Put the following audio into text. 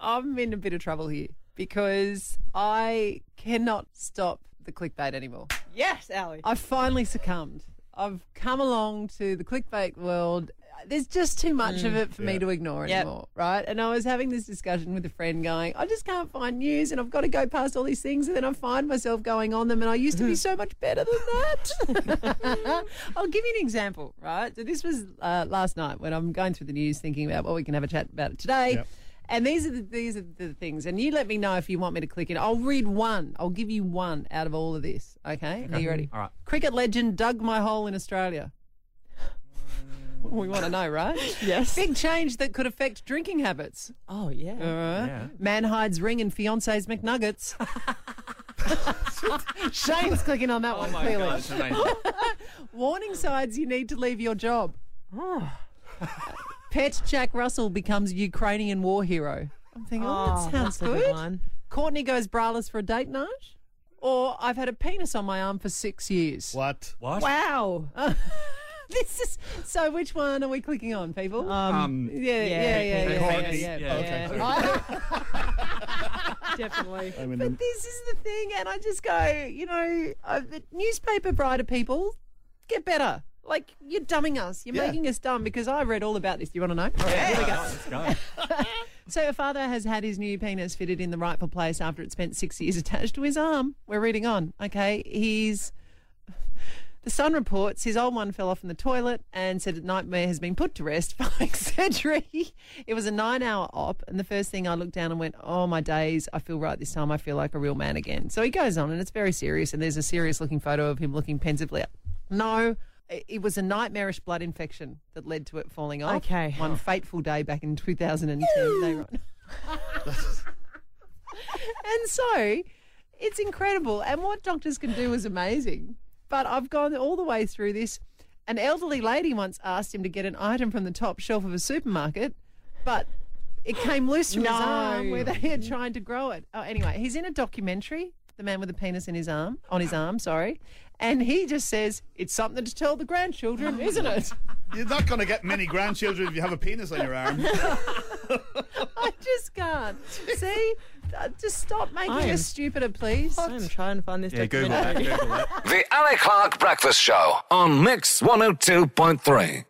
I'm in a bit of trouble here because I cannot stop the clickbait anymore. Yes, Ali. I've finally succumbed. I've come along to the clickbait world. There's just too much of it for me to ignore Yep. anymore, right? And I was having this discussion with a friend going, I just can't find news and I've got to go past all these things and then I find myself going on them and I used to be so much better than that. I'll give you an example, right? So this was uh, last night when I'm going through the news thinking about what we can have a chat about it today. Yep. And these are the these are the things. And you let me know if you want me to click in. I'll read one. I'll give you one out of all of this. Okay? Are you ready? All right. Cricket legend dug my hole in Australia. we want to know, right? Yes. Big change that could affect drinking habits. Oh, yeah. All right. Yeah. Man hides ring in fiance's McNuggets. Shane's clicking on that oh one, Oh my clearly. god, it's amazing. Warning signs you need to leave your job. Oh. Pet Jack Russell becomes Ukrainian war hero. I'm thinking, oh, that sounds that's good. one. Courtney goes braless for a date night. Or I've had a penis on my arm for six years. What? What? Wow. This is so. Which one are we clicking on, people? Um, yeah, yeah, yeah, yeah, yeah, Courtney. yeah, Yeah, yeah. okay. Definitely. I mean, But this is the thing, and I just go, you know, uh, newspaper brighter people get better. Like you're dumbing us. You're Yeah. making us dumb because I read all about this. Do you want to know? Here we go. Let's go. So a father has had his new penis fitted in the rightful place after it spent six years attached to his arm. We're reading on. Okay, he's. The Sun reports his old one fell off in the toilet and said a nightmare has been put to rest following surgery. It was a nine-hour op, and the first thing I looked down and went, "Oh my days! I feel right this time. I feel like a real man again." So he goes on, and it's very serious. And there's a serious-looking photo of him looking pensively. No, it was a nightmarish blood infection that led to it falling off. Okay. One oh. fateful day back in 2010. they wrote. and so it's incredible. And what doctors can do is amazing. But I've gone all the way through this. An elderly lady once asked him to get an item from the top shelf of a supermarket, but it came loose from his arm where they had tried to grow it. Oh, anyway, he's in a documentary, the man with the penis in his arm, on his arm, sorry, and he just says it's something to tell the grandchildren, isn't it? You're not going to get many grandchildren if you have a penis on your arm. I just can't. See, Uh, just stop making I am- us stupider, please. I'm trying to find this Yeah, Google that. Google that. The Ali Clark Breakfast Show on Mix 102.3.